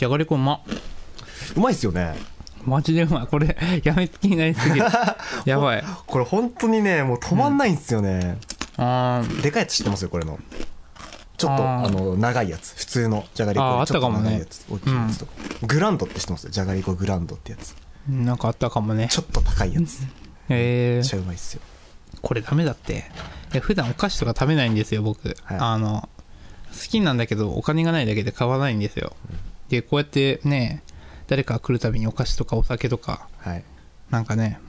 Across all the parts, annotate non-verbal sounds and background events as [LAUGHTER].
じゃがりこうま。うまいっすよね。マジでうまい。これ、[LAUGHS] やめつきになりすぎる。[LAUGHS] やばい。これ本当にね、もう止まんないんですよね。あーでかいやつ知ってますよ、これの。ちょっと、あーあの、長いやつ。普通のじゃがりこあったかもね。大きいやつとか。グランドって知ってます？じゃがりこグランドってやつ。なんかあったかもね。ちょっと高いやつ。めっちえー、ゃうまいっすよ。これダメだって。いや普段お菓子とか食べないんですよ、僕。はいあの、好きなんだけど、お金がないだけで買わないんですよ。で、こうやってね、誰か来るたびにお菓子とかお酒とか、はい。なんかね、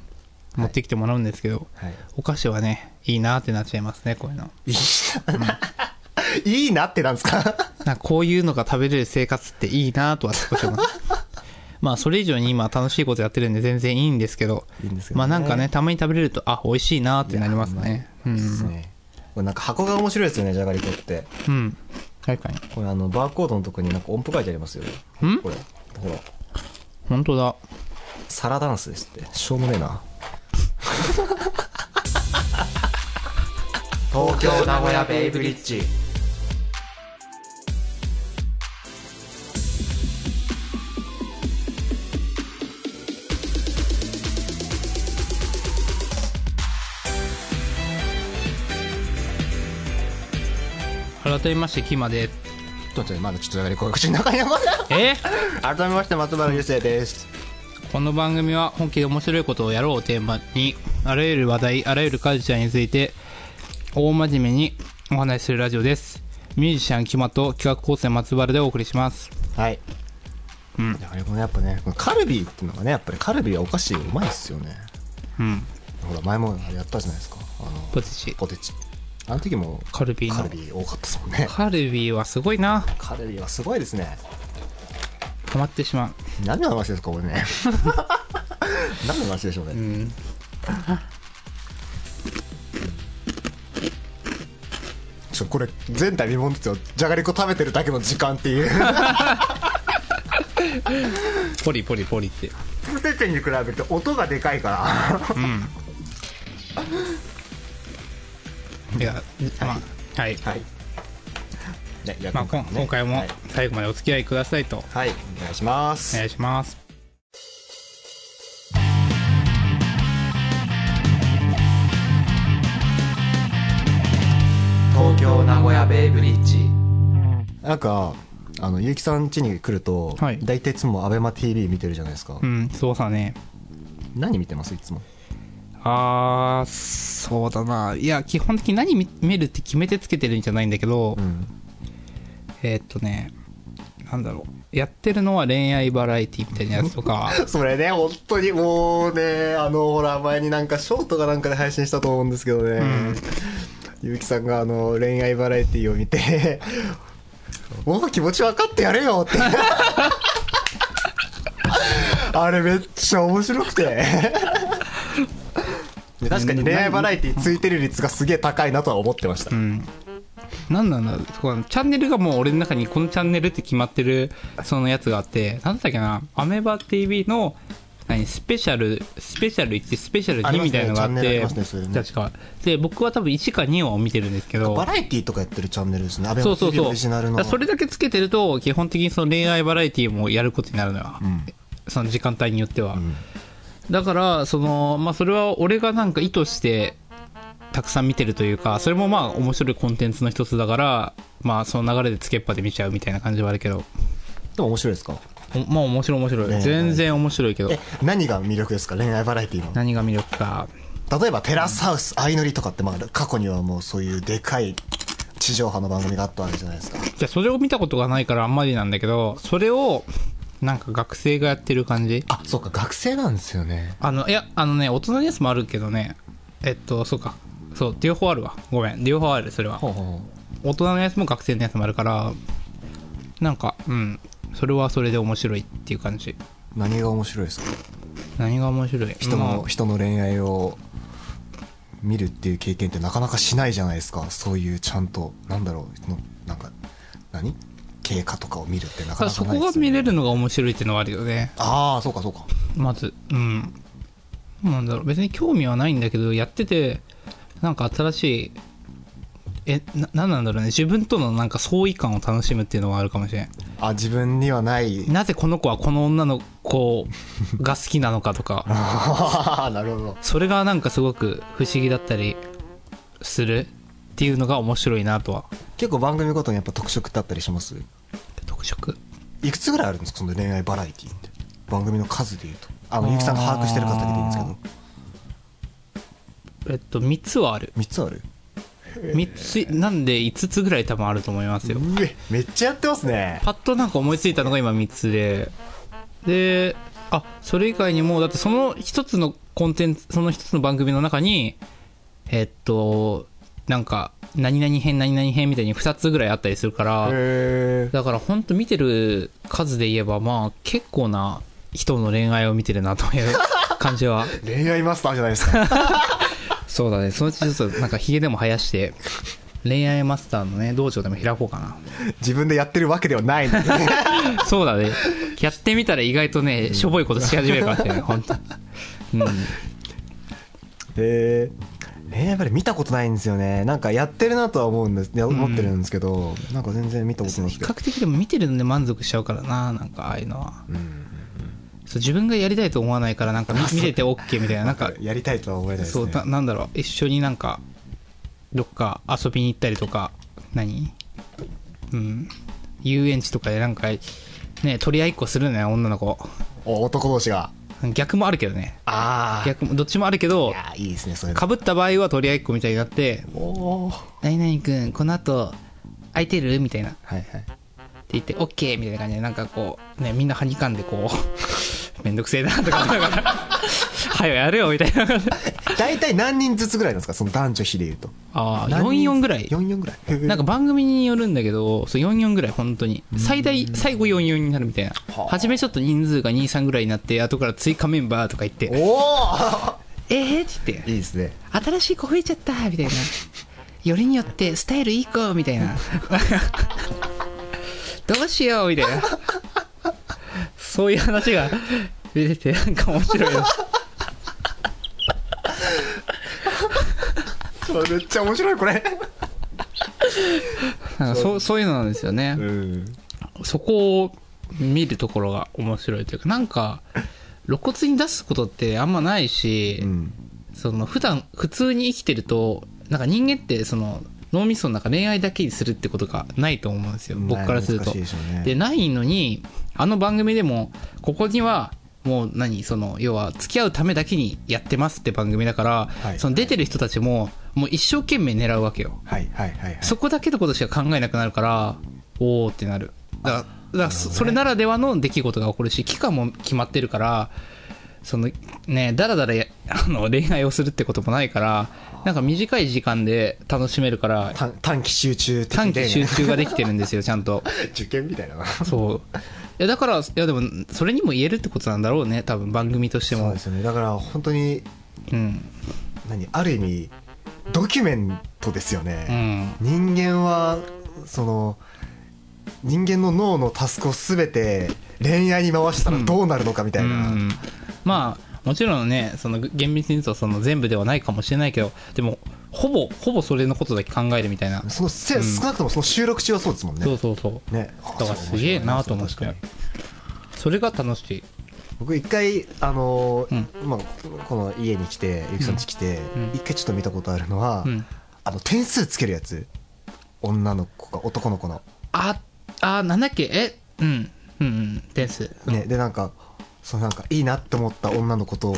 持ってきてもらうんですけど、はい。お菓子はね、いいなってなっちゃいますね、こういうの。いいな。いいなってなんですか？なこういうのが食べれる生活っていいなとは少し思う。まあ、それ以上に今楽しいことやってるんで全然いいんですけど、いいんですけどねまあなんかね、たまに食べれると、あ、美味しいなってなりますね。ういいっすん。ね。これなんか箱が面白いですよね、じゃがりこって。うん。確かに。これあの、バーコードのとこになんか音符書いてありますよ。ん？これ。ほら。本当だ。サラダンスですって。しょうもねえな。東京名古屋ベイブリッジ。改めまして、キマで。ちょっとまだちょっとじゃがりこが口の中に残る。え？改めまして、松原優生です。この番組は本気で面白いことをやろうをテーマに、あらゆる話題、あらゆるカルチャーについて、大真面目にお話しするラジオです。ミュージシャンキマと企画構成松原でお送りします。はい。うんじゃがりこね、やっぱね、このカルビーっていうのがね、やっぱりカルビーはお菓子うまいっすよね。うん。ほら、前もやったじゃないですか。あの、ポテチ。ポテチ。あの時もカルビーのカルビー多かったですもんね。カルビーはすごいな。カルビーはすごいですね。ハマってしまう。何の話ですか、これね。[LAUGHS] 何の話でしょうね。うん。ちょこれ前代未聞ですよじゃがりこ食べてるだけの時間っていうポリポリポリって。ポテチに比べて音がでかいからうん。いや、まあ、はい。はい、ね、じゃまあ、今回もはい、最後までお付き合いくださいと、はい。お願いします、お願いします。東京名古屋ベイブリッジ。なんかあの結城さん家に来ると、はい。大体いつもアベマ t v 見てるじゃないですか、うん、そうさね。何見てます？いつもあー、そうだな。いや、基本的に何見見るって決めてつけてるんじゃないんだけど、うん。えーっとね、なんだろう。やってるのは恋愛バラエティみたいなやつとか、[LAUGHS] それね本当にもうねあのほら前になんかショートかなんかで配信したと思うんですけどね、ん。結城さんがあの恋愛バラエティを見て [LAUGHS] もう気持ち分かってやれよって。[LAUGHS] あれめっちゃ面白くて。で確かに恋愛バラエティついてる率がすげえ高いなとは思ってました、うん。なんなんだろう。チャンネルがもう俺の中にこのチャンネルって決まってるそのやつがあって、なんだったっけな、アメバ TV の、何、スペシャル、スペシャル1、スペシャル2ありますね。みたいのがあって、ねそれね。確か。で、僕は多分1か2を見てるんですけど、バラエティとかやってるチャンネルですね。アベマ TV。オリジナルの。それだけつけてると、基本的にその恋愛バラエティもやることになるのよ。うん。その時間帯によっては。んだから、その、まあ、それは俺がなんか意図して、たくさん見てるというか、それもまあ面白いコンテンツの一つだから、まあその流れでつけっぱで見ちゃうみたいな感じはあるけど、でも面白いですか？おまあ面白い面白い。ね全然面白いけど。え、何が魅力ですか？恋愛バラエティの。何が魅力か。例えばテラスハウス相乗りとかってまあ過去にはもうそういうでかい地上波の番組があったわけじゃないですか。じゃあそれを見たことがないからあんまりなんだけど、それを、なんか学生がやってる感じ？あそうか学生なんですよねあの、いや、あのね、大人のやつもあるけどね、えっと、そうか。そう、両方あるわ。ごめん。両方ある、それは。大人のやつも学生のやつもあるから、なんか、うん。それはそれで面白いっていう感じ。う何が面白いですか？何が面白い？人の、まあ人の恋愛を見るっていう経験ってなかなかしないじゃないですかそういうちゃんとなんだろうのなんか何？経過とかを見るってなかなかね。こが見れるのが面白いっていうのはあるよね。ああそうかそうか。まず、うん。なんだろう、別に興味はないんだけど、やってて、なんか新しいえななんなんだろうね。自分とのなんか相違感を楽しむっていうのはあるかもしれん。あ自分にはない。なぜこの子はこの女の子が好きなのかとか。[LAUGHS] なるほど。それがなんかすごく不思議だったりするっていうのが面白いなとは。結構番組ごとにやっぱ特色ってあったりします？いくつぐらいあるんですか？その恋愛バラエティーって。番組の数でいうと。あのゆきさんが把握してる数だけでいいんですけど。えっと3つはある。3つある？3つなんで5つぐらい多分あると思いますよ。うえめっちゃやってますね。パッとなんか思いついたのが今3つで。であそれ以外にもだってその一つのコンテンツその一つの番組の中にえっとなんか何々編何々編みたいに2つぐらいあったりするからへだから本当見てる数で言えばまあ結構な人の恋愛を見てるなという感じは。[LAUGHS] 恋愛マスターじゃないですか。[LAUGHS] そうだね。そのうちちょっとなんかヒゲでも生やして恋愛マスターのね道場でも開こうかな。自分でやってるわけではない [LAUGHS] そうだね。やってみたら意外とね、しょぼいことし始めるかもしれない、本当に。うん。へえ恋愛やっぱり見たことないんですよね。なんかやってるなとは思うんです思ってるんですけど、なんか全然見たことない比較的でも見てるので満足しちゃうからな、なんかああいうのは。そう自分がやりたいと思わないから、なんか見見てて OK みたいな、なんか、[LAUGHS] やりたいとは思えないですそう、ねななんだろう、一緒になんか、どっか遊びに行ったりとか、何？うん。遊園地とかでなんか、ね、取り合いっこするのよ、女の子。お男同士が逆もあるけどね。あ逆も、どっちもあるけいど、やいいですねそれかぶった場合は取り合いっこみたいになって、おー何々くん、この後、空いてる？みたいな。ってはいはい言って、オッケーみたいな感じで、なんかこう、ね、みんなはにかんでこう、[LAUGHS] めんどくせえなとか思いながら、[LAUGHS] はよやるよみたいな。大体何人ずつぐらいなんですか？その男女比でいうとああ、何人？44ぐらい。44ぐらいなんか番組によるんだけど、そう44ぐらい、本当に。最大、最後44になるみたいな。はあ初めちょっと人数が2、3ぐらいになって、後から追加メンバーとか言って、おお [LAUGHS] えー？って言って、いいですね新しい子増えちゃったみたいな。よりによってスタイルいい子みたいな。[LAUGHS] どうしようみたいな。そういう話が出てて、なんか面白いな。めっちゃ面白いこれなんかそうそういうのなんですよね。んそこを見るところが面白いというか、なんか、露骨に出すことってあんまないし、うんその普段普通に生きてると、なんか人間ってその脳みその中恋愛だけにするってことがないと思うんですよ。僕からすると。でねで、ないのに、あの番組でも、ここには、もう何その、要は、付き合うためだけにやってますって番組だから、はいその出てる人たちも、もう一生懸命狙うわけよ。はいはいはいはいそこだけのことしか考えなくなるから、おーってなる。だから、だそそれならではの出来事が起こるし、期間も決まってるから、そのね、だらだらや [LAUGHS] あの恋愛をするってこともないから、なんか短い時間で楽しめるから、短短期集中的短で期集中ができてるんですよ、[LAUGHS] ちゃんと。受験みたいなそう。いや、だから、いや、でも、それにも言えるってことなんだろうね、多分、番組としてもそうで。すよねだから本当にうん。何ある意味ドキュメントですようね、ん。人間はその人間の脳のタスクを全て恋愛に回したらどうなるのかみたいな、うんまあ、もちろんね、その、厳密に言うと、その、全部ではないかもしれないけど、でも、ほぼ、ほぼそれのことだけ考えるみたいな。そのせ、うん少なくともその収録中はそうですもんねそうそうそう。ねだからすげえなと思って。それが楽しい。僕一回あのまあ、この家に来てゆきさん家来てうん。一回ちょっと見たことあるのは、うん。あの点数つけるやつ。女の子か男の子の。あ、あ、なんだっけ、え、うん、うん、うん、点数。ね、でなんかそのなんかいいなって思った女の子と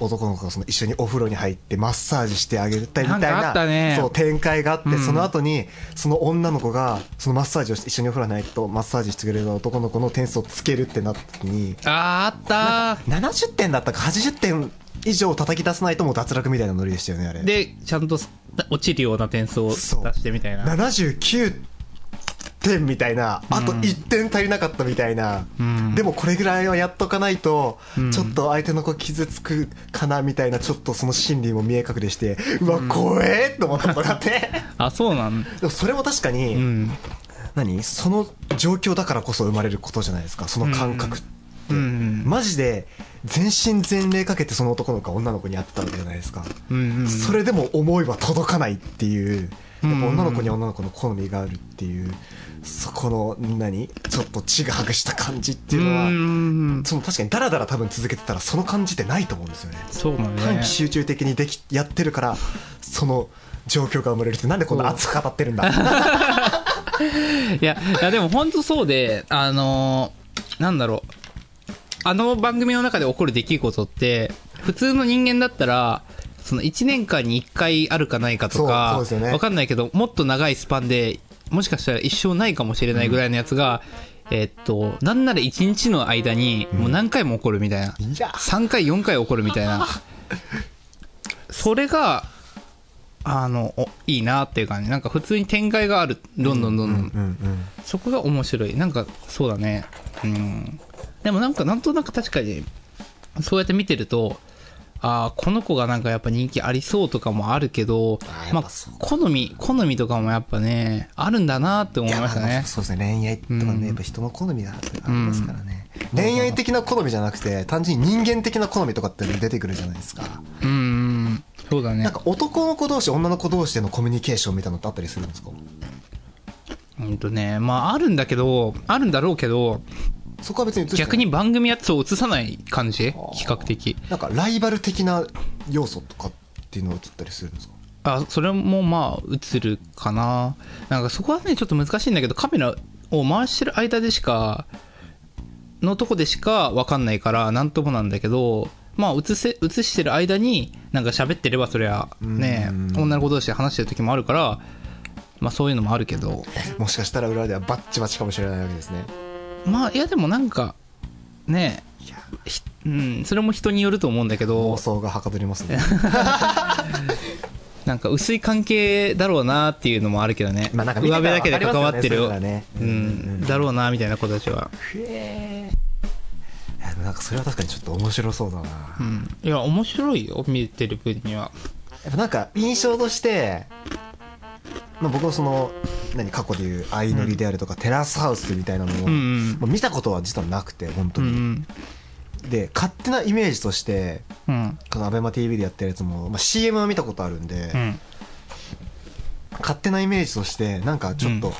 男の子がその一緒にお風呂に入ってマッサージしてあげたりみたいなそう展開があって、うん。その後にその女の子がそのマッサージをして一緒にお風呂に入るとマッサージしてくれる男の子の点数をつけるってなった時にあー、あった。70点だったか80点以上叩き出さないともう脱落みたいなノリでしたよねあれ。で、ちゃんと落ちるような点数を出してみたいな。79点みたいなあと1点足りなかったみたいな、うん。でもこれぐらいはやっとかないと、うん。ちょっと相手の子傷つくかなみたいなちょっとその心理も見え隠れしてうわ怖えって思ったことがあって。[LAUGHS] あ、そうなん。でもそれも確かに、うん。何？その状況だからこそ生まれることじゃないですかその感覚って、うん。マジで全身全霊かけてその男の子が女の子に会ってたわけじゃないですか、うんうん。それでも思いは届かないっていう。やっぱ女の子には女の子の好みがあるっていうそこの何？ちょっと血が剥がした感じっていうのはん。その確かにダラダラ多分続けてたらその感じってないと思うんですよね。そうだね。短期集中的にできやってるからその状況が生まれるってなんでこんな熱く語ってるんだ？[LAUGHS] いやいやでも本当そうであのーなんだろう。あの番組の中で起こる出来事って普通の人間だったらその1年間に1回あるかないかとかわかんないけどもっと長いスパンでもしかしたら一生ないかもしれないぐらいのやつが、えーっとなんなら1日の間にもう何回も起こるみたいな、いや3回4回起こるみたいな。それがあのおいいなっていう感じ。なんか普通に展開がある。どんどんどんどん。そこが面白い。なんかそうだね。うん。でもなんかなんとなく確かにそうやって見てるとああこの子がなんかやっぱ人気ありそうとかもあるけどあまあ好み好みとかもやっぱねあるんだなって思いましたねそうですね恋愛とかうん。ねやっぱ人の好みがありますからね、恋愛的な好みじゃなくて単純に人間的な好みとかって出てくるじゃないですか。うんうんそうだね。なんか男の子同士女の子同士でのコミュニケーションみたいなのってあったりするんですか？うんとねまああるんだけどあるんだろうけどそこは別に映してない。逆に番組やつを映さない感じ？比較的。なんかライバル的な要素とかっていうのは映ったりするんですか？あそれもまあ映るかな。なんかそこはねちょっと難しいんだけどカメラを回してる間でしかのとこでしか分かんないからなんともなんだけどまあ映せ映してる間になんか喋ってればそりゃねうん。女の子同士で話してる時もあるからまあそういうのもあるけど。もしかしたら裏ではバッチバチかもしれないわけですねまあいやでもなんかねひうんそれも人によると思うんだけど。妄想がはかどりますね。[LAUGHS] なんか薄い関係だろうなっていうのもあるけどね、まあなんか上辺だけで関わってる。ねうそうん、だろうなみたいな子たちは、へえなんかそれは確かにちょっと面白そうだな、うん、いや面白いよ見てる分には。やっぱなんか印象として、まあ、僕のその何過去でいう相乗りであるとか、テラスハウスみたいなのを、まあ見たことは実はなくて本当に、で勝手なイメージとしてうん。この ABEMATV でやってるやつも、まあ、CM は見たことあるんで、うん。勝手なイメージとしてなんかちょっと、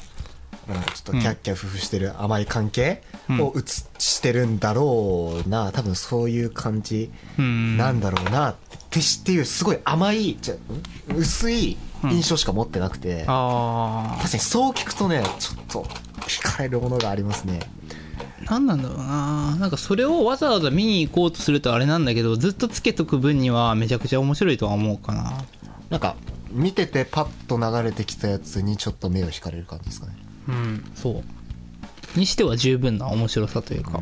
なんかちょっとキャッキャフフしてる甘い関係を映してるんだろうな、多分そういう感じうんなんだろうなってしっていうすごい甘いじゃん薄い印象しか持ってなくて、あ確かにそう聞くとねちょっと惹かれるものがありますね。あ何なんだろうな。なんかそれをわざわざ見に行こうとするとあれなんだけどずっとつけとく分にはめちゃくちゃ面白いとは思うかな。なんか見ててパッと流れてきたやつにちょっと目を引かれる感じですかね。うん。そう。にしては十分な面白さというか。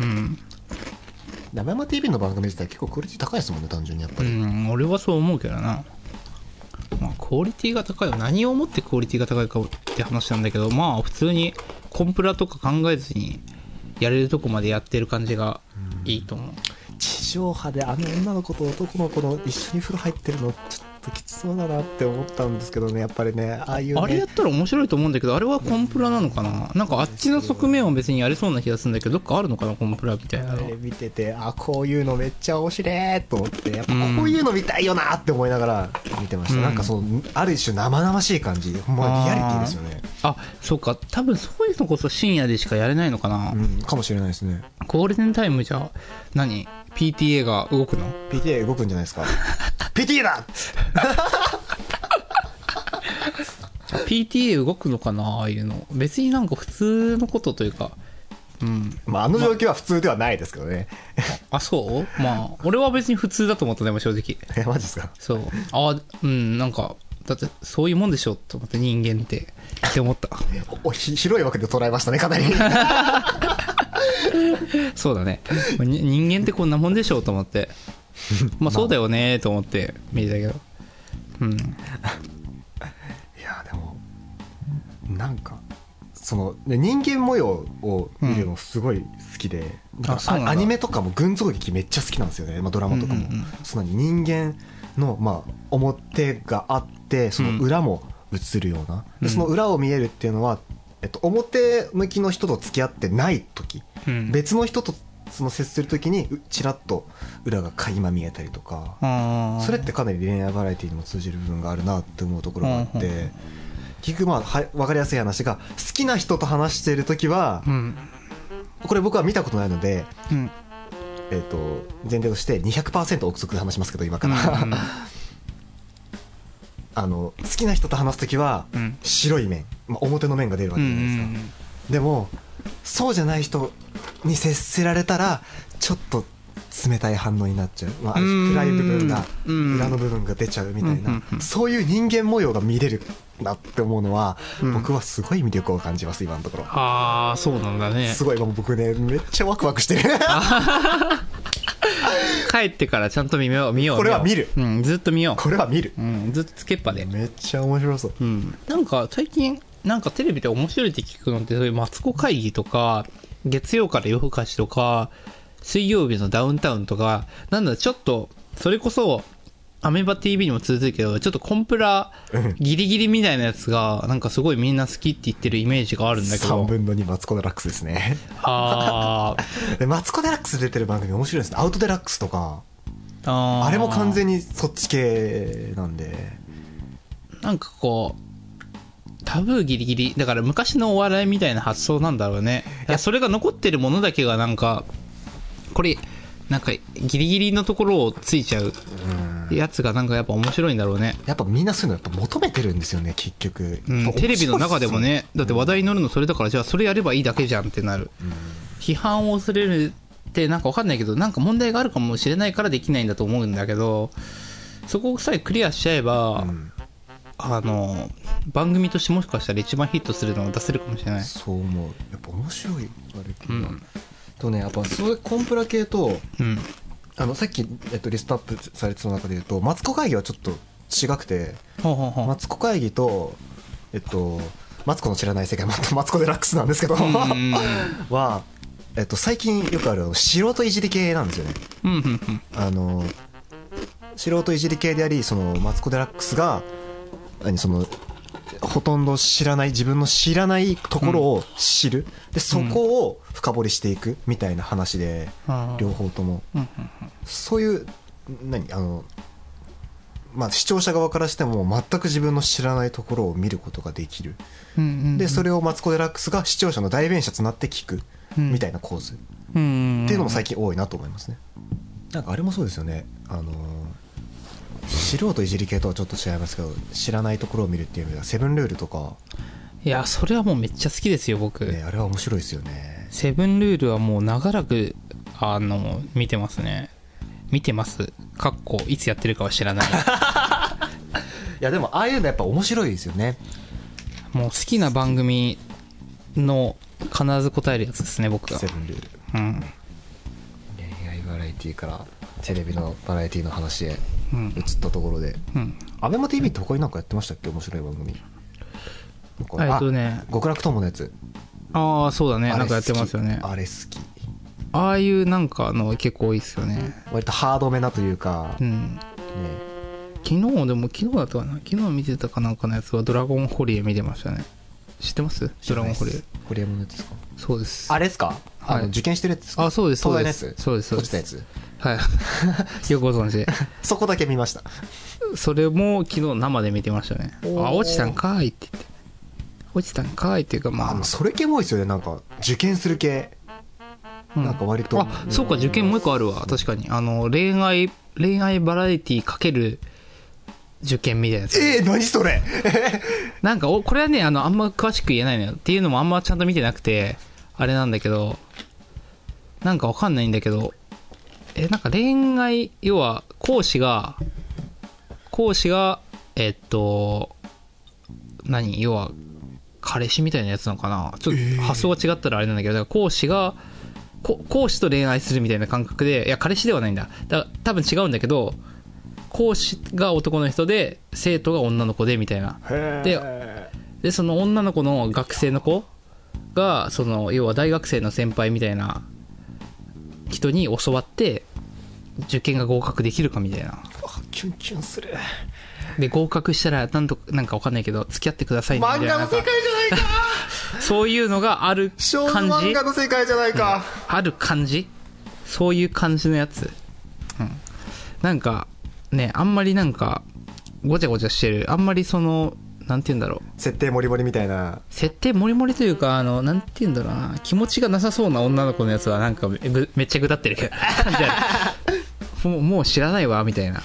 うん、生山 TV の番組自体結構クオリティ高いですもんね単純にやっぱうり、ん、俺はそう思うけどなまあクオリティが高いは何をもってクオリティが高いかって話なんだけどまあ普通にコンプラとか考えずにやれるとこまでやってる感じがいいと思う。地上波であの女の子と男の子の一緒に風呂入ってるのちょっときつそうだなって思ったんですけどねやっぱりねああいうね。あれやったら面白いと思うんだけどあれはコンプラなのかな？なんかあっちの側面は別にやれそうな気がするんだけどどっかあるのかなコンプラみたいな。のあれ見ててあこういうのめっちゃ面白いと思ってやっぱこういうの見たいよなって思いながら見てました、うん。なんかそのある一種生々しい感じ。まあリアリティですよね。あそうか。多分そういうのこそ深夜でしかやれないのかな、うんかもしれないですね。ゴールデンタイムじゃ何？PTA が動くの？PTA 動くんじゃないですか。[LAUGHS] PTA だ！PTA 動くのかな？ああいうの。別になんか普通のことというか。うん。まああの状況は普通ではないですけどね。あそう？まあ俺は別に普通だと思ったでも正直。[LAUGHS] えマジですか？そう。あうんなんかだってそういうもんでしょと思って人間って。って思った。[LAUGHS] 広いわけで捉えましたねかなり [LAUGHS] そうだね。に人間ってこんなもんでしょうと思って。[LAUGHS] まあそうだよねと思って見てたけど。うん。[LAUGHS] いやでもなんかそのね人間模様を見るのすごい好きで、うなんだ。アニメとかも群像劇めっちゃ好きなんですよね、まあ、ドラマとかも、うんうんうん。その人間の、まあ、表があってその裏も映るような、うん。でその裏を見えるっていうのは、えっと、表向きの人と付き合ってない時、うん。別の人とその接するときにうちらっと裏が垣間見えたりとかそれってかなり恋愛バラエティにも通じる部分があるなって思うところがあっうんうんて結局まあは分かりやすい話が好きな人と話している時はうん。これ僕は見たことないので、うん。えー、と前提として200%憶測で話しますけど今から、[LAUGHS] あの好きな人と話す時はうん。白い面、まあ、表の面が出るわうけじゃないですか、ん。でもそうじゃない人に接せられたらちょっと冷たい反応になっちゃう、まあ、ある種暗い部分がうん。裏の部分が出ちゃうみたいな、うんうんそういう人間模様が見れるなって思うのは、うん。僕はすごい魅力を感じます今のところ、ああ、そうなんだね。すごい今僕ねめっちゃワクワクしてる [LAUGHS] [LAUGHS] 帰ってからちゃんと見よう、見よう。これは見るうん、ずっと見よこれは見るう。うん、ずっとつけっぱで。めっちゃ面白そううん。なんか最近、なんかテレビで面白いって聞くのって、そういうマツコ会議とか、月曜から夜更かしとか、水曜日のダウンタウンとか、なんだ、ちょっと、それこそ、アメバ TV にも続くけど、ちょっとコンプラうんギリギリみたいなやつが、なんかすごいみんな好きって言ってるイメージがあるんだけ3ど。分の2マツコ・デラックスですねあー [LAUGHS] でマツコ・デラックス出てる番組面白いですねアウトデラックスとかあー。あれも完全にそっち系なんでなんかこう、タブーギリギリ。だから昔のお笑いみたいな発想なんだろうね。いや、それが残ってるものだけがなんか、これ、なんかギリギリのところをついちゃうやつがなんかやっぱ面白いんだろうね。やっぱみんなそういうのやっぱ求めてるんですよね結局、うん、テレビの中でもね、だって話題に乗るのそれだから、じゃあそれやればいいだけじゃんってなる。批判を恐れるってなんかわかんないけど、なんか問題があるかもしれないからできないんだと思うんだけど、そこさえクリアしちゃえば、うん。あの、番組としてもしかしたら一番ヒットするのを出せるかもしれない。そう思う。やっぱ面白いバラエティが、うんとねやっぱそういうコンプラ系とうん。あのさっき、えっと、リストアップされてた中で言うとマツコ会議はちょっと違くて。マツコ会議とえっとマツコの知らない世界またマツコ・デラックスなんですけど、[LAUGHS] は、えっと、最近よくある素人いじり系なんですよねあの素人いじり系でありそのマツコ・デラックスが何そのほとんど知らない自分の知らないところを知る、でそこを深掘りしていくみたいな話で、両方とも。うんうんそういう何あのまあ視聴者側からしても全く自分の知らないところを見ることができる。うんうんでそれをマツコ・デラックスが視聴者の代弁者となって聞くうん。みたいな構図。うん。っていうのも最近多いなと思いますね。なんかあれもそうですよね。あのー素人いじり系とはちょっと違いますけど知らないところを見るっていう意味ではセブンルールとか、いやそれはもうめっちゃ好きですよ僕、ね、あれは面白いですよね。セブンルールはもう長らくあの見てますね。見てます。かっこいつやってるかは知らない。[LAUGHS] いやでもああいうのやっぱ面白いですよね。もう好きな番組の必ず答えるやつですね僕がセブンルール。うん。恋愛バラエティからテレビのバラエティの話へうん。移ったところで。うん。アベマ t v って他になんかやってましたっけ？面白い番組。えっとね。あ極楽友のやつ。ああそうだね。なんかやってますよね。あれ好き。ああいうなんかの結構多いですよね。割とハードめなというか、ねうん。昨日でも昨日だったかな？昨日見てたかなんかのやつはドラゴンホリエ見てましたね。知ってます？ドラゴンホリエ。ホリエモンのやつですか？そうです。あれですか？あはい。の受験してるやつですか？あそうですそうです。そうですそう落ちたですやつ？はい。[LAUGHS] よくご存知。で [LAUGHS] そこだけ見ました。それも昨日生で見てましたね。あ落ちたんかーいって言って。落ちたんかーいっていうかまあ。あのそれ系も多いですよね。なんか受験する系。うん。なんか割と。あそうか受験もう一個あるわ。確かに。あの恋愛恋愛バラエティかける受験みたいなやつ。えー、何それ。[LAUGHS] なんかおこれはねあのあんま詳しく言えないのよ。っていうのもあんまちゃんと見てなくてあれなんだけど。なんかわかんないんだけどえなんか恋愛要は講師が講師がえっと何？要は彼氏みたいなやつなのかな？ちょっと発想が違ったらあれなんだけどだから講師がこ講師と恋愛するみたいな感覚でいや彼氏ではないんだ。だから多分違うんだけど講師が男の人で生徒が女の子でみたいな。ででその女の子の学生の子がその要は大学生の先輩みたいな人に教わって受験が合格できるかみたいな。あキュンキュンする。で合格したらなんとなんかわかんないけど付き合ってくださいねみたいな漫画の世界じゃないか。[LAUGHS] そういうのがある少女感じ漫画の世界じゃないか、ある感じ。そういう感じのやつ。うん。なんか、ね、あんまりなんか、ごちゃごちゃしてる。あんまりその、なんて言うんだろう。設定モリモリみたいな。設定モリモリというか、あの、なんて言うんだろうな。気持ちがなさそうな女の子のやつはなんかめぐめっちゃぐだってるけど。感じあるもう、もう知らないわ、みたいな。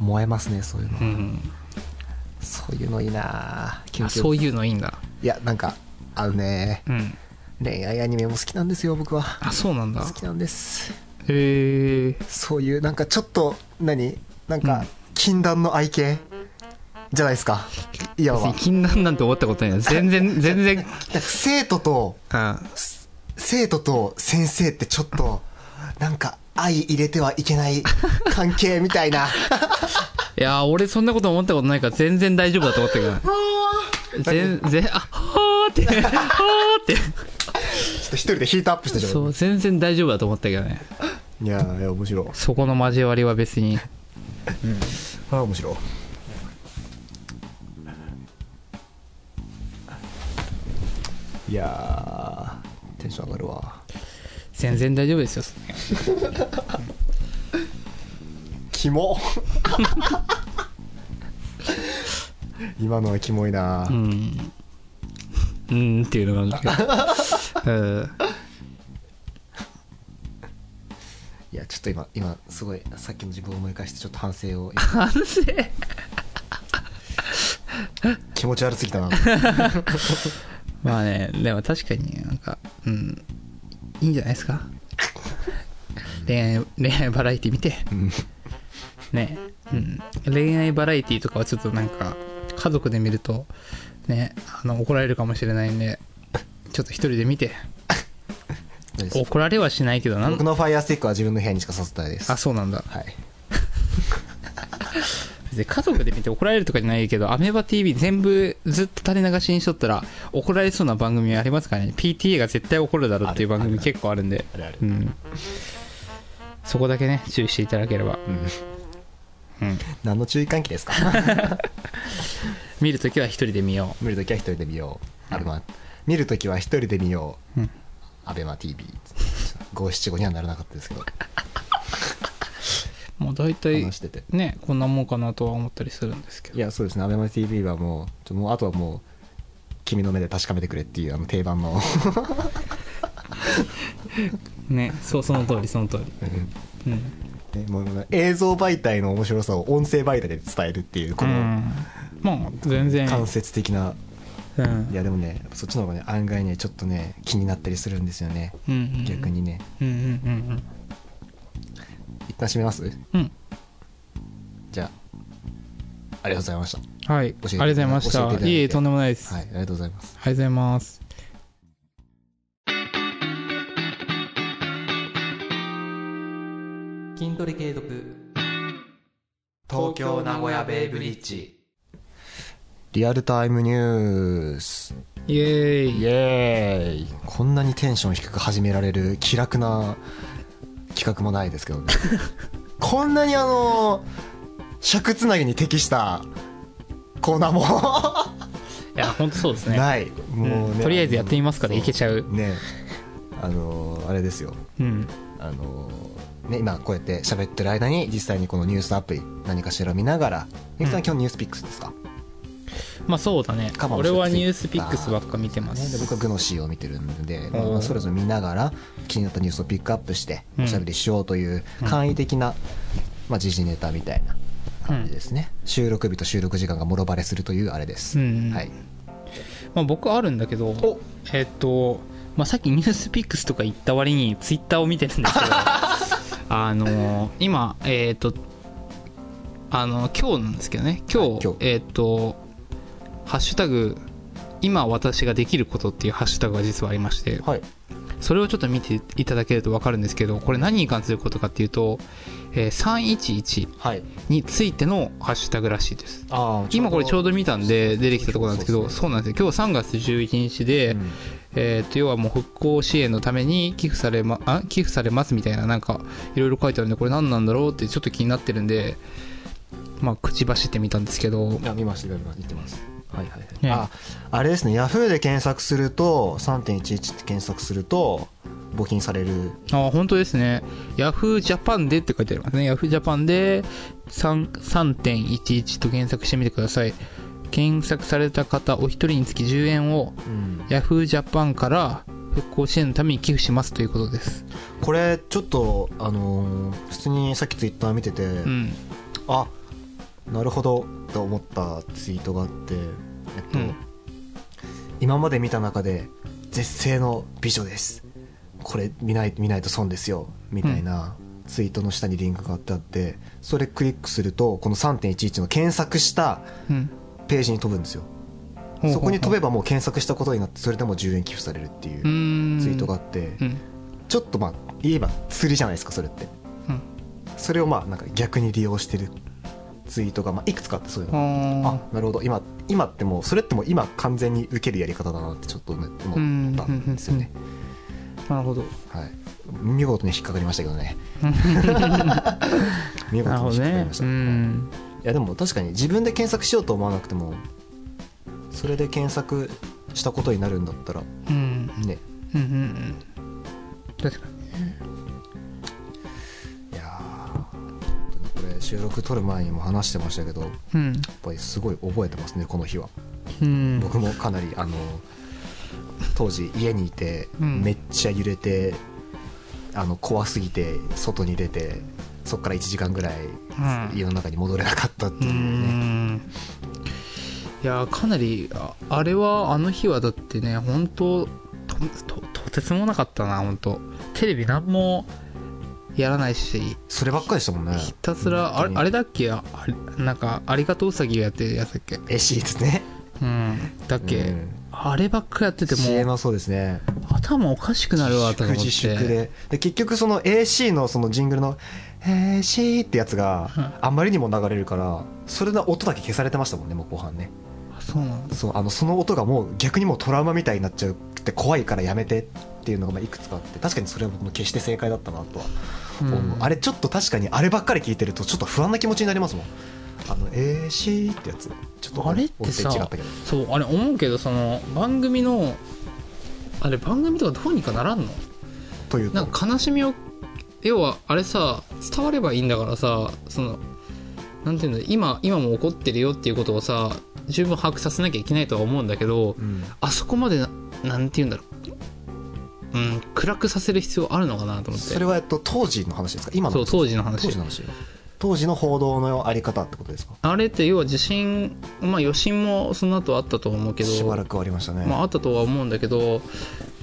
燃えますね、そういうの。うん。そういうのいいなそういうのいいんだ。いや、なんか、あのね、うん。恋愛アニメも好きなんですよ、僕は。あ、そうなんだ好。きなんです。へえ。そういう、なんかちょっと、何？なんかうん、禁断の愛系？じゃないですか。いや、禁断なんて思ったことないな。全然、[LAUGHS] 全然、生徒と、あ生徒と先生ってちょっと、なんか、愛入れてはいけない関係みたいな。[LAUGHS] いやー、俺そんなこと思ったことないから全然大丈夫だと思ったけど。[LAUGHS] 全然、あ、はーって、はーって。ちょっと一人でヒートアップしてそう、全然大丈夫だと思ったけどね。う。いやいや、面白い。そこの交わりは別に。あ面白い。いやー、テンション上がるわ。全然大丈夫ですよ。キモ今のはキモいな、うん。うんっていうのがあるけど。[LAUGHS] うん。いやちょっと今今すごいさっきの自分を思い返してちょっと反省を反省気持ち悪すぎたな [LAUGHS] まあね、でも確かになんか、うん。いいんじゃないですか？恋愛、恋愛バラエティ見て。うん。ね、うん、恋愛バラエティとかはちょっとなんか家族で見るとねあの怒られるかもしれないんでちょっと一人で見て。怒られはしないけどなん僕のファイヤースティックは自分の部屋にしかさせたいです。あそうなんだ。はい [LAUGHS] 別に家族で見て怒られるとかじゃないけどアメバ TV 全部ずっと垂れ流しにしとったら怒られそうな番組ありますからね。PTA が絶対怒るだろうっていう番組結構あるんで。そこだけね注意していただければ。うん。うん。何の注意喚起ですか？見るときは一人で見よ見るときは一人で見よう。アベマ見るときは一人で見よう、うん。アベマ TV 五七五にはならなかったですけどうもう大体話してて。ねこんなもんかなとは思ったりするんですけど。いやそうですね。アベマ TV はもうちょもうあとはもう君の目で確かめてくれっていうあの定番の。[LAUGHS] ねそうその通りその通り。うん。ねもう映像媒体の面白さを音声媒体で伝えるっていうこのうん。まあ全然。間接的な、うん。いやでもねそっちの方がね案外ねちょっとね気になったりするんですよね、うんうん逆にね。うんうんうん一旦閉めます？うん。うんじゃあありがとうございました。はい。あり教えてがとうございました。いえとんでもないです、はいありがとうございます。ありがとうございます。筋トレ継続。東京名古屋ベイブリッジ。リアルタイムニュース。イエーイ。イエーイ。こんなにテンション低く始められる気楽な企画もないですけどね。[LAUGHS] こんなにあの尺つなぎに適したコーナーも。いや本当そうですね。ない。もうね、うん。とりあえずやってみますからいけちゃう。ね。あのあれですよ。うん。あのね、今こうやって喋ってる間に実際にこのニュースアプリ何かしら見ながらゆきさん基本ニュースピックスですか、まあそうだね。俺はニュースピックスばっか見てます。僕はグノシーを見てるんで、まあそれぞれ見ながら気になったニュースをピックアップしてうん。おしゃべりしようという簡易的な、まあ、時事ネタみたいな感じですね、収録日と収録時間がもろバレするというあれです、うんはい、まあ僕はあるんだけどえっとまあさっきニュースピックスとか言った割にツイッターを見てるんですけど [LAUGHS] あの今えっとあの今日なんですけどね。今日。えっとハッシュタグ今私ができることっていうハッシュタグが実はありましてはい、それをちょっと見ていただけると分かるんですけどこれ何に関することかっていうと、えー311はい、についてのハッシュタグらしいです。あ今これちょうど見たんで出てきたところなんですけどそうなんですよ。今日3月11日で、うん。えー、と要はもう復興支援のために寄付され,、ま、あ寄付されますみたいななんかいろいろ書いてあるんでこれ何なんだろうってちょっと気になってるんでまあ口走ってみたんですけど。あ見ました見ました。見てますはいはいはい、ねああれですねヤフーで検索すると3.11って検索すると募金されるあ、本当ですね。ヤフージャパンでって書いてありますね。ヤフージャパンで3 3.11と検索してみてください。検索された方お一人につき10円をうんヤフージャパンから復興支援のために寄付しますということです。これちょっとあのー普通にさっきツイッター見てて、うん。あなるほどと思ったツイートがあってえっと、うん今まで見た中で絶世の美女ですこれ見ない見ないと損ですよみたいなツイートの下にリンクが貼ってあってそれクリックするとこの3.11の検索したうん。ページに飛ぶんですよそこに飛べばもう検索したことになってそれでも10円寄付されるっていう。ツイートがあってうん。ちょっとまあ言えば釣りじゃないですかそれってうん。それをまあなんか逆に利用してるツイートがまあいくつかあってそういうのがああなるほど今今ってもうそれってもう今完全に受けるやり方だなってちょっとね思ったんですよねあ。なるほど。はい見事に引っかかりましたけどね [LAUGHS] 見事に引っかかりま。した、いうん。やでも確かに自分で検索しようと思わなくてもそれで検索したことになるんだったらうん。ねうんうんうん。確かに。収録撮る前にも話してましたけどやっうん。ぱりすごい覚えてますねこの日は。うん。僕もかなりあの当時家にいてうん。めっちゃ揺れて、あの怖すぎて外に出てそこから1時間ぐらいうん。家の中に戻れなかったってういうね、ん。いやかなりああれはあの日はだってね本当とととてつもなかったな本当。テレビ何もやらないし。そればっかりでしたもんね。ひたすらあれあれだっけ？あなんかありがとううさぎをやってるやつだっけ？えシーツね。うん。だっけ、うん。あればっかやってても CM はそうですね。頭おかしくなるわと思って。自粛で。で結局その AC のそのジングルの「AC」ってやつがうん。あまりにも流れるからそれの音だけ消されてましたもんねもう後半ね。あそうなんだ。そうあのその音がもう逆にもうトラウマみたいになっちゃうって怖いからやめてっていうのがまあいくつかあって確かにそれは僕も決して正解だったなとは思う、うんあれちょっと確かにあればっかり聞いてるとちょっと不安な気持ちになりますもん。あの AC ってやつ。ちょっとあれってさそうあれ思うけどその番組のあれ番組とかどうにかならんの？というと？なんか悲しみを要はあれさ伝わればいいんだからさそのなんていうんだ今今も起こってるよっていうことをさ十分把握させなきゃいけないとは思うんだけどうん。あそこまでななんていうんだろううん暗くさせる必要あるのかなと思って。それはえっと当時の話ですか？今のそう当時の話。当時の話当時の報道のあり方ってことですか？あれって要は地震まあ余震もその後あったと思うけど。しばらくありましたね、まあ、あったとは思うんだけど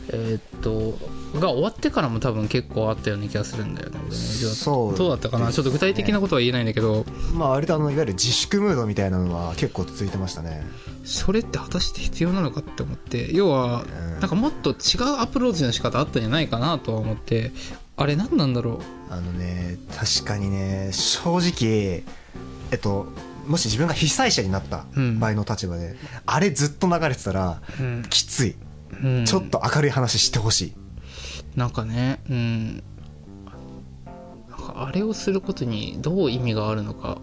えーっとが終わってからも多分結構あったような気がするんだよねそうどうだったかな？ちょっと具体的なことは言えないんだけど。まあ割とあのいわゆる自粛ムードみたいなのは結構続いてましたね。それって果たして必要なのかって思って要はうん。なんかもっと違うアプローチの仕方あったんじゃないかなとは思ってあれ何なんだろあのね確かにね正直えっともし自分が被災者になったうん。場合の立場で、あれずっと流れてたらう、うん。きつい、うん。ちょっと明るい話してほしい。なんかねうん。あれをすることにどう意味があるのか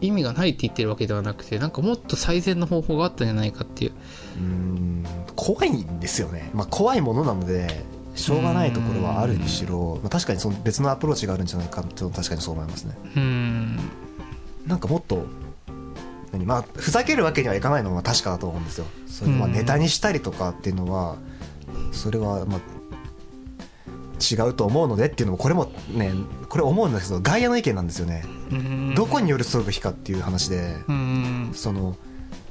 意味がないって言ってるわけではなくてなんかもっと最善の方法があったんじゃないかっていう。うーん。怖いんですよね、まあ、怖いものなのでしょうがないところはあるにしろ、まあ、確かにその別のアプローチがあるんじゃないかっていうのは確かにそう思いますね。うん。なんかもっと何まあふざけるわけにはいかないのは確かだと思うんですよ。それをまあうん。ネタにしたりとかっていうのはそれはまあ違うと思うのでっていうのもこれもねこれ思うんですけど外野の意見なんですよね。うん。どこに寄り添うべきかっていう話でうん。その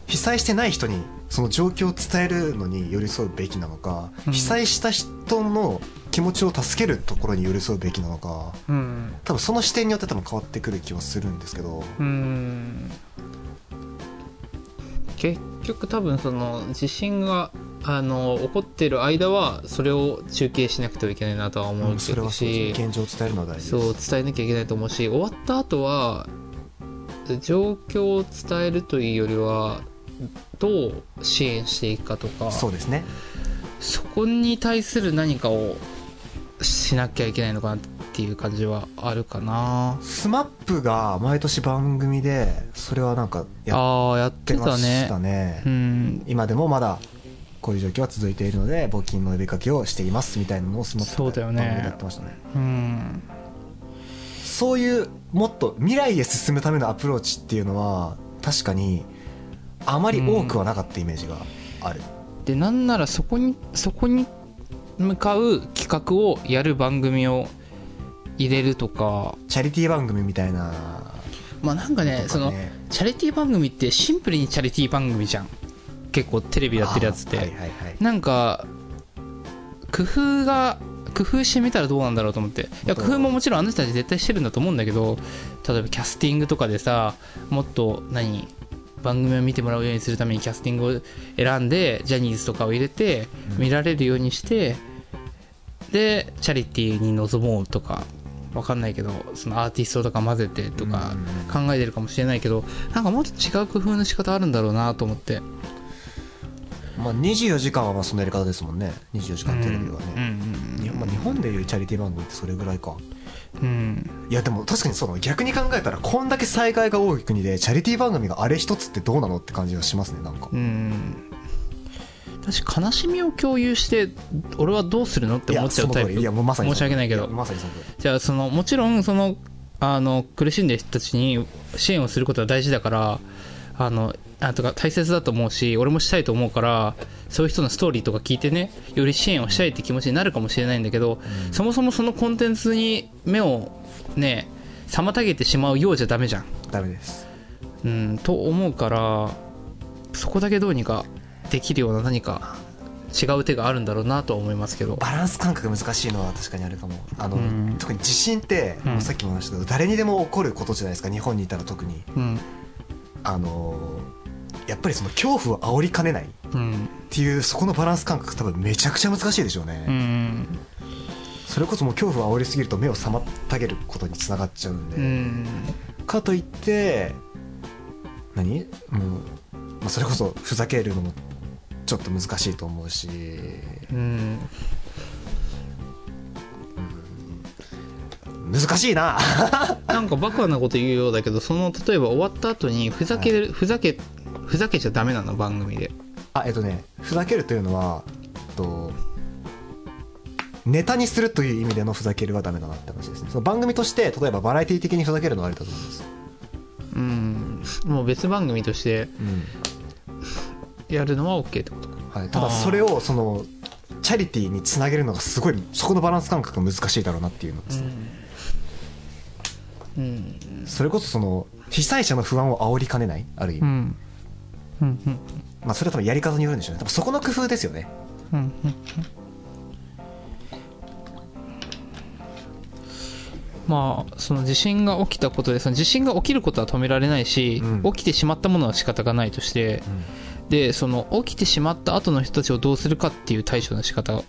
被災してない人にその状況を伝えるのに寄り添うべきなのか、うん。被災した人の気持ちを助けるところに寄り添うべきなのかうん。多分その視点によって多分変わってくる気はするんですけどうん結局多分その地震があの起こってる間はそれを中継しなくてはいけないなとは思うしですね現状を伝えるのは大事そう伝えなきゃいけないと思うし終わった後は状況を伝えるというよりはどう支援していくかとかそうですね。そこに対する何かをしなきゃいけないのかなっていう感じはあるかな。スマップが毎年番組でそれはなんかやっててましたね。うん。今でもまだこういう状況は続いているので募金の呼びかけをしていますみたいなのをスモッそうだよね。番組でやってましたね。うん。そういうもっと未来へ進むためのアプローチっていうのは確かにあまり多くはなかったイメージがある、でなんならそこにそこに向かう企画をやる番組を入れるとか。チャリティー番組みたいな。まあなんかねね。そのチャリティー番組ってシンプルにチャリティー番組じゃん。結構テレビやってるやつって、はいはいはい。なんか工夫が工夫してみたらどうなんだろうと思って。いや工夫ももちろんあの人たち絶対してるんだと思うんだけど例えばキャスティングとかでさもっと何番組を見てもらうようにするためにキャスティングを選んでジャニーズとかを入れてうん。見られるようにして、でチャリティーに臨もうとかわかんないけどそのアーティストとか混ぜてとかうん考えてるかもしれないけどなんかもっと違う工夫の仕方あるんだろうなと思って。まあ、24時間はまあそのやり方ですもんね。24時間テレビはうんね、日本まあ、日本でいうチャリティー番組ってそれぐらいか。うん。うんいやでも確かにその逆に考えたらこんだけ災害が多い国でチャリティー番組があれ一つってどうなのって感じがしますねなんか。うん私悲しみを共有して俺はどうするのって思っちゃうタイプ。いやまさに申し訳ないけど。やまさにそじゃあそのもちろんそのあの苦しんでる人たちに支援をすることは大事だからあのあとか大切だと思うし俺もしたいと思うからそういう人のストーリーとか聞いてねより支援をしたいって気持ちになるかもしれないんだけど、そもそもそのコンテンツに目をね妨げてしまうようじゃダメじゃん。ダメです。うん、と思うからそこだけどうにかできるような何か違う手があるんだろうなとは思いますけど。バランス感覚難しいのは確かにあるかも。あの、うん。特に地震って、うん。さっきも話したけど誰にでも起こることじゃないですか日本にいたら特に。うん。あのやっぱりその恐怖を煽りかねない。っうん。ていうそこのバランス感覚多分めちゃくちゃ難しいでしょうね、うん。それこそもう恐怖を煽りすぎると目を妨げることにつながっちゃうんで、うん。かといって何？もう、まあ、それこそふざけるのもちょっと難しいと思うし。うん。難しいな。[LAUGHS] なんかバカなこと言うようだけどその例えば終わった後にふざける、ふざけふざけちゃダメなの番組で。あえっとねふざけるというのはとネタにするという意味でのふざけるはダメだなって話ですね。その番組として例えばバラエティ的にふざけるのはありだと思います、うん。もう別番組としてやるのは OK ってこと。はい、ただそれをそのチャリティーにつなげるのがすごいそこのバランス感覚が難しいだろうなっていうのですね、うん。それこそその被災者の不安を煽りかねないある意味、うん。うんうん。まあ、それは多分やり方によるんでしょうね。多分そこの工夫ですよね。うんうんまあその地震が起きたことでその地震が起きることは止められないし、うん。起きてしまったものは仕方がないとして、でその起きてしまった後の人たちをどうするかっていう対処の仕方。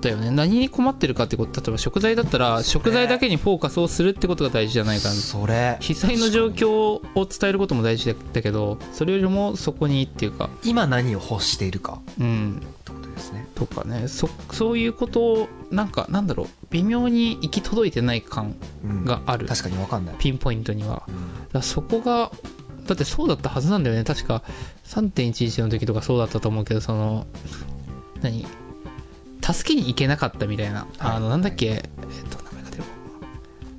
だよね。何に困ってるかってこと。例えば食材だったら食材だけにフォーカスをするってことが大事じゃないかな。それ。被災の状況を伝えることも大事だけどそれよりもそこにっていうか。今何を欲しているか。うん。ってことですね。とかね。そそういうことをなんかなんだろう。微妙に行き届いてない感うんがある。確かに分かんない、ピンポイントには。うん。だそこがだってそうだったはずなんだよね。確か3.11の時とかそうだったと思うけどその何？助けに行けなかったみたいな、あのなんだっけ、えっと名前が出る。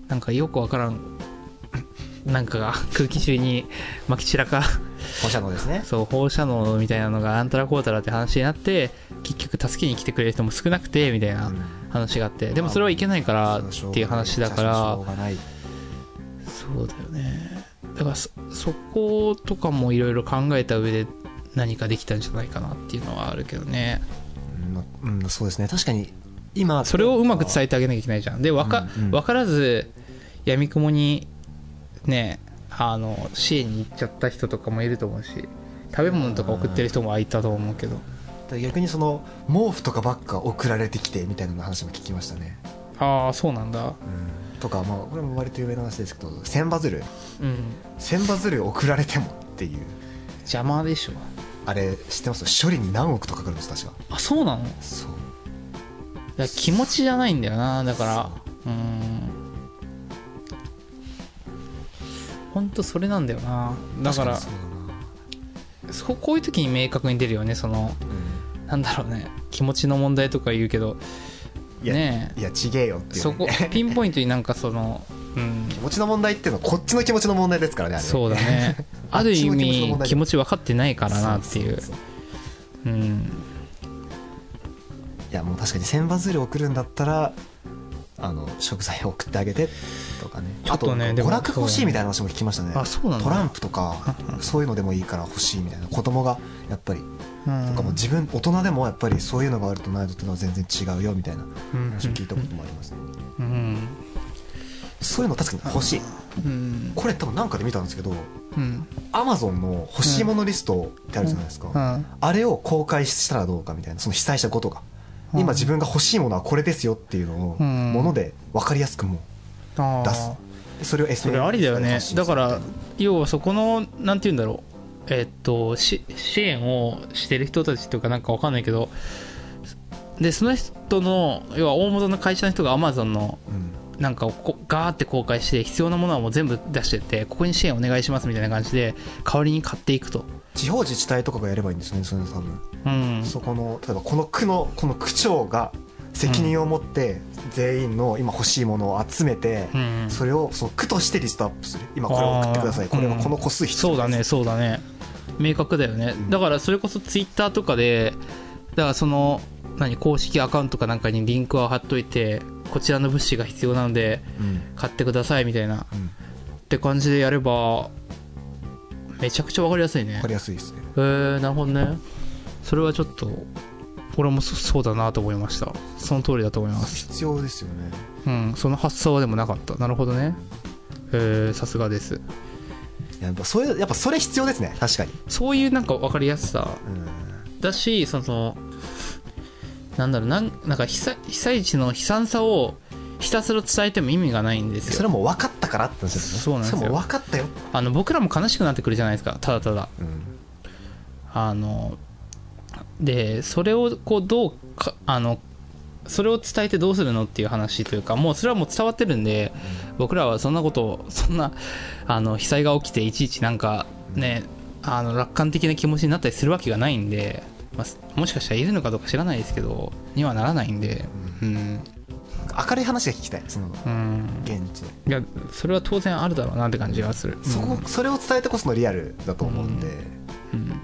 なんかよくわからん。[LAUGHS] なんかが空気中にまき散らか。放射能ですね。[LAUGHS] そう放射能みたいなのがあんたらこうたらって話になって結局助けに来てくれる人も少なくてみたいな話があって。でもそれはいけないからっていう話だから。そうだよねだからそそことかもいろいろ考えた上で何かできたんじゃないかなっていうのはあるけどね。うん、うんそうですね。確かに今それをうまく伝えてあげなきゃいけないじゃん。でわか,、うんうん。分からずやみくもにねあの支援に行っちゃった人とかもいると思うし食べ物とか送ってる人もいたと思うけど。逆にその毛布とかばっか送られてきてみたいな話も聞きましたね、ああそうなんだとかまあこれも割と有名な話ですけど千羽鶴。うん。千羽鶴送られてもっていう。邪魔でしょ。あれ知ってます？処理に何億とかかるんです確か。あそうなの？いそう。や気持ちじゃないんだよなだから。う。ーん。本当それなんだよな。だからそうこういう時に明確に出るよねそのなんだろうね。気持ちの問題とか言うけどいや、ねいやちげえよっていう、ね、そこピンポイントになんかそのうん。気持ちの問題っていうのはこっちの気持ちの問題ですからねそうだね。[LAUGHS] ある意味気持ち分かってないからなっていう。うんいやもう確かに千羽鶴送るんだったらあの食材を送ってあげてとかね。ちょっとね娯楽欲しいみたいな話も聞きましたね。あそうなトランプとかそういうのでもいいから欲しいみたいな。子供がやっぱりうんとかも自分大人でもやっぱりそういうのがあるとないとっていうのは全然違うよみたいなうん。話を聞いたこともありますね。うん。そういうの確かに欲しい。うん。これ多分なんかで見たんですけどうん。アマゾンの欲しいものリストってあるじゃないですか、うん。あれを公開したらどうかみたいなその被災者ごとが今自分が欲しいものはこれですよっていうのをうん。もので分かりやすくも出す。でそれを SNS それありだよね。だから要はそこのなんて言うんだろう。えっとし支援をしてる人たちとかなんかわかんないけどでその人の要は大元の会社の人がアマゾンのうん。なんかをこガーって公開して必要なものはもう全部出してってここに支援お願いしますみたいな感じで代わりに買っていくと地方自治体とかがやればいいんですよねそれ多分、うん。そこの例えばこの区のこの区長が責任を持って全員の今欲しいものを集めて、うんそれをその区としてリストアップする。今これを送ってください。これはこの個数必要そうだねそうだね。明確だよね、ん。だからそれこそツイッターとかでだからその何公式アカウントかなんかにリンクを貼っといてこちらの物資が必要なのでうん。買ってくださいみたいな。うん。って感じでやればめちゃくちゃ分かりやすいね。分かりやすいですね。えー、なるほどね。それはちょっと俺もそそうだなと思いました。その通りだと思います。必要ですよね。うんその発想はでもなかった。なるほどね。えー、さすがです。やっぱそういうやっぱそれ必要ですね。確かに、そういうなんか分かりやすさ。うん。だしそのなんだろうなんなんか被災被災地の悲惨さをひたすら伝えても意味がないんですよ。それはもう分かったからって話ですねそうなんですよ。分かったよ、あの僕らも悲しくなってくるじゃないですか。ただただ。うん。あのでそれをこうどうかあのそれを伝えてどうするのっていう話というかもうそれはもう伝わってるんで僕らはそんなことをそんなあの被災が起きていちいちなんかねあの楽観的な気持ちになったりするわけがないんで、まあ、もしかしたらいるのかどうか知らないですけどにはならないんでうん明るい話が聞きたいそのうん。現地。のいやそれは当然あるだろうなって感じがする。そこそれを伝えてこそのリアルだと思うんで、うん。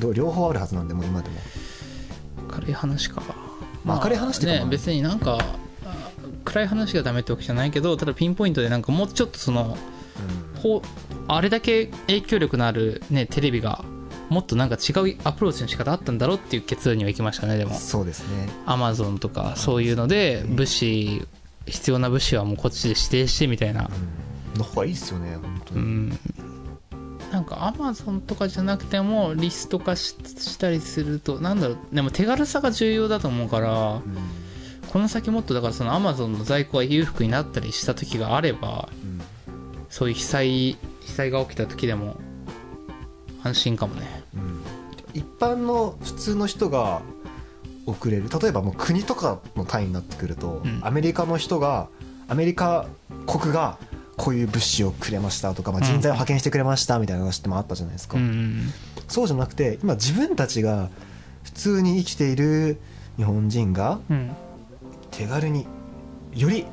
どう両方あるはずなんでもう今でも。明るい話か。まあ明るい話ってね別になんかあ暗い話がダメってわけじゃないけどただピンポイントでなんかもうちょっとそのほうあれだけ影響力のある、ね、テレビがもっとなんか違うアプローチの仕方あったんだろうっていう結論には行きましたねでも。そうですね。アマゾンとかそういうので物資必要な物資はもうこっちで指定してみたいな。の方がいいですよね本当うに、ん。なんかアマゾンとかじゃなくてもリスト化ししたりするとなんだろう。でも手軽さが重要だと思うからこの先もっとだからそのアマゾンの在庫が裕福になったりした時があればうん。そういう被災被災が起きた時でも安心かもね。うん。一般の普通の人が送れる。例えばもう国とかの単位になってくると、うん。アメリカの人がアメリカ国がこういう物資をくれましたとか、まあ、うん人材を派遣してくれましたみたいな話ってもあったじゃないですか、うんそうじゃなくて今自分たちが普通に生きている日本人がうん。手軽により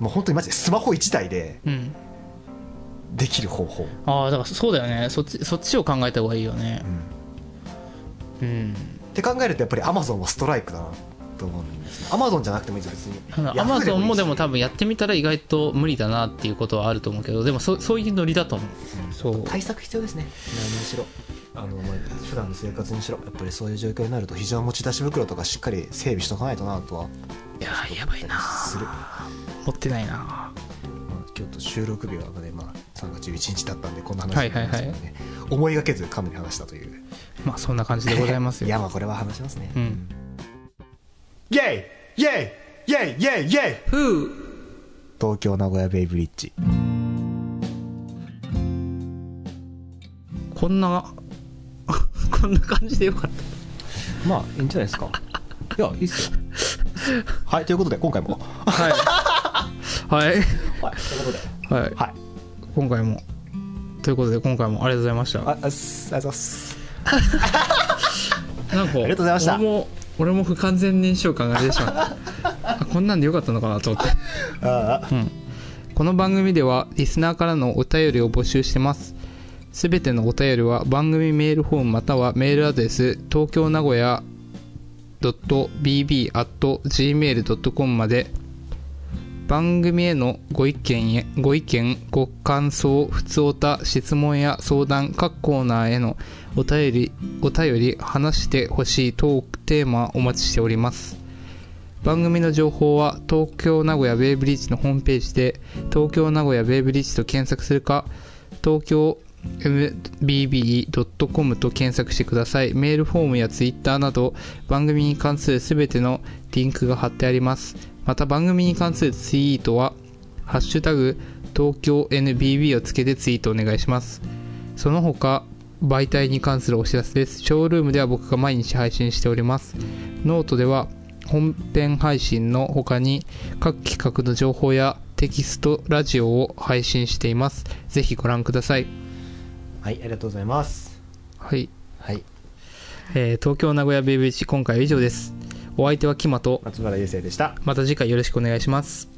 もう本当にマジでスマホ1台でうんできる方法、ああだからそうだよね。そっちそっちを考えた方がいいよね。うん。うん。って考えるとやっぱりアマゾンはストライクだなと思うんですねアマゾンじゃなくてもいいです別に。アマゾンもでも多多分やってみたら意外と無理だなっていうことはあると思うけどでもそそういうノリだと思う。そう。対策必要ですね。何にしろ。あの、まあ、普段の生活にしろやっぱりそういう状況になると非常持ち出し袋とかしっかり整備しとかないとなとは、いやーやばいなする、持ってないなまあ、今日と収録日はまで、まあ、3月11日だったんでこんな話はいはいはいになりましたけどね思いがけずカムに話したという。まあそんな感じでございますよ。いやまあこれは話しますね。うん。イェイイェイイェイイェイイェイふう東京名古屋ベイブリッジ。こんな [LAUGHS] こんな感じでよかっまあいいんじゃないですか。いやいいっすよ。はいということで今回も。たはい。はい。はいということで。はい。はい今回も。ということで今回もありがとうございました。ああありがとうございます。なんかありがとうございました。俺も俺も不完全燃焼感が出てしまった。[LAUGHS] あこんなんでよかったのかなと思って。ああこの番組ではリスナーからのお便りを募集してます。すべてのお便りは番組メールフォームまたはメールアドレス東京名古屋 .bb.gmail.com まで番組へのご意見やご意見ご感想ふつおた質問や相談各コーナーへのお便りお便り話してほしいトークテーマお待ちしております。番組の情報は東京名古屋ベイブリッジのホームページで東京名古屋ベイブリッジと検索するか東京 mbb.com と検索してください。メールフォームやツイッターなど番組に関するすべてのリンクが貼ってあります。また番組に関するツイートは「ハッシュタグ東京 NBB」をつけてツイートお願いします。その他媒体に関するお知らせです。ショールームでは僕が毎日配信しております。ノートでは本編配信の他に各企画の情報やテキストラジオを配信しています。ぜひご覧ください。はいありがとうございます。はい、はい。えー東京名古屋ベイブリッジ今回は以上ですお相手はキマと松原優生でした。また次回よろしくお願いします